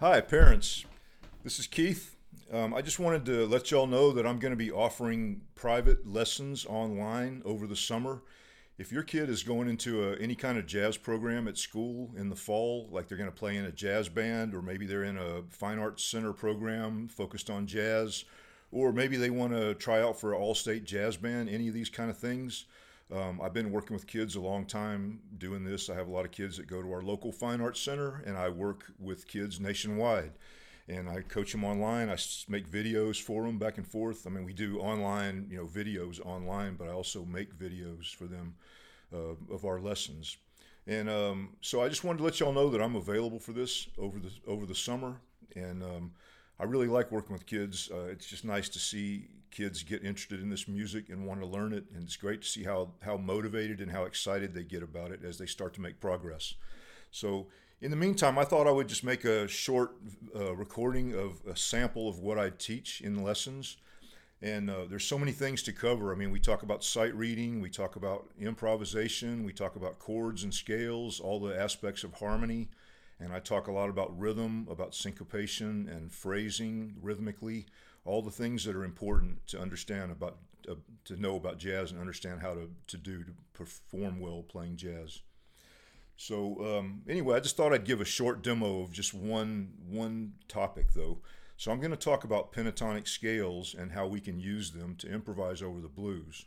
Hi, parents. This is Keith. Um, I just wanted to let y'all know that I'm going to be offering private lessons online over the summer. If your kid is going into a, any kind of jazz program at school in the fall, like they're going to play in a jazz band, or maybe they're in a fine arts center program focused on jazz, or maybe they want to try out for an all state jazz band, any of these kind of things. Um, I've been working with kids a long time doing this. I have a lot of kids that go to our local fine arts center, and I work with kids nationwide. And I coach them online. I make videos for them back and forth. I mean, we do online, you know, videos online, but I also make videos for them uh, of our lessons. And um, so I just wanted to let y'all know that I'm available for this over the over the summer. And um, I really like working with kids. Uh, it's just nice to see kids get interested in this music and want to learn it, and it's great to see how how motivated and how excited they get about it as they start to make progress. So. In the meantime, I thought I would just make a short uh, recording of a sample of what I teach in lessons. And uh, there's so many things to cover. I mean, we talk about sight reading, we talk about improvisation, we talk about chords and scales, all the aspects of harmony. And I talk a lot about rhythm, about syncopation and phrasing rhythmically all the things that are important to understand about uh, to know about jazz and understand how to, to do to perform well playing jazz. So um, anyway, I just thought I'd give a short demo of just one one topic though. So I'm going to talk about pentatonic scales and how we can use them to improvise over the blues.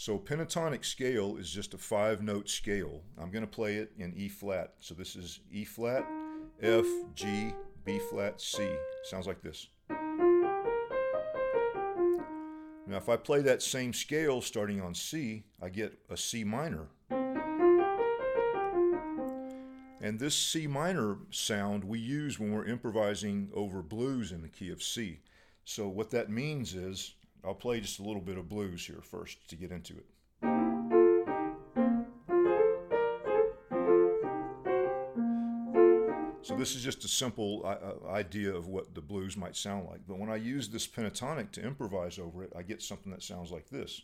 So pentatonic scale is just a five note scale. I'm going to play it in E flat. So this is E flat, F, G, B flat, C. Sounds like this. Now, if I play that same scale starting on C, I get a C minor. And this C minor sound we use when we're improvising over blues in the key of C. So, what that means is, I'll play just a little bit of blues here first to get into it. So this is just a simple uh, uh, idea of what the blues might sound like. But when I use this pentatonic to improvise over it, I get something that sounds like this.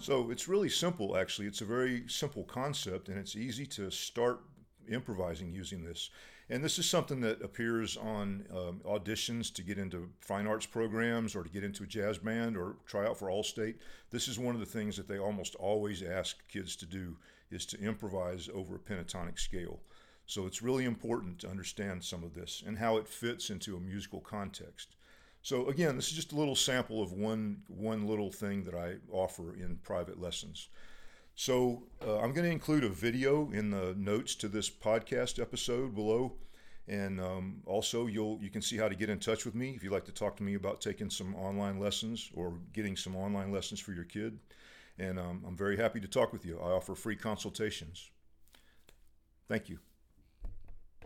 So it's really simple, actually. It's a very simple concept, and it's easy to start improvising using this. And this is something that appears on um, auditions to get into fine arts programs or to get into a jazz band or try out for Allstate. This is one of the things that they almost always ask kids to do is to improvise over a pentatonic scale. So it's really important to understand some of this and how it fits into a musical context. So again, this is just a little sample of one one little thing that I offer in private lessons. So uh, I'm going to include a video in the notes to this podcast episode below, and um, also you'll you can see how to get in touch with me if you'd like to talk to me about taking some online lessons or getting some online lessons for your kid. And um, I'm very happy to talk with you. I offer free consultations. Thank you.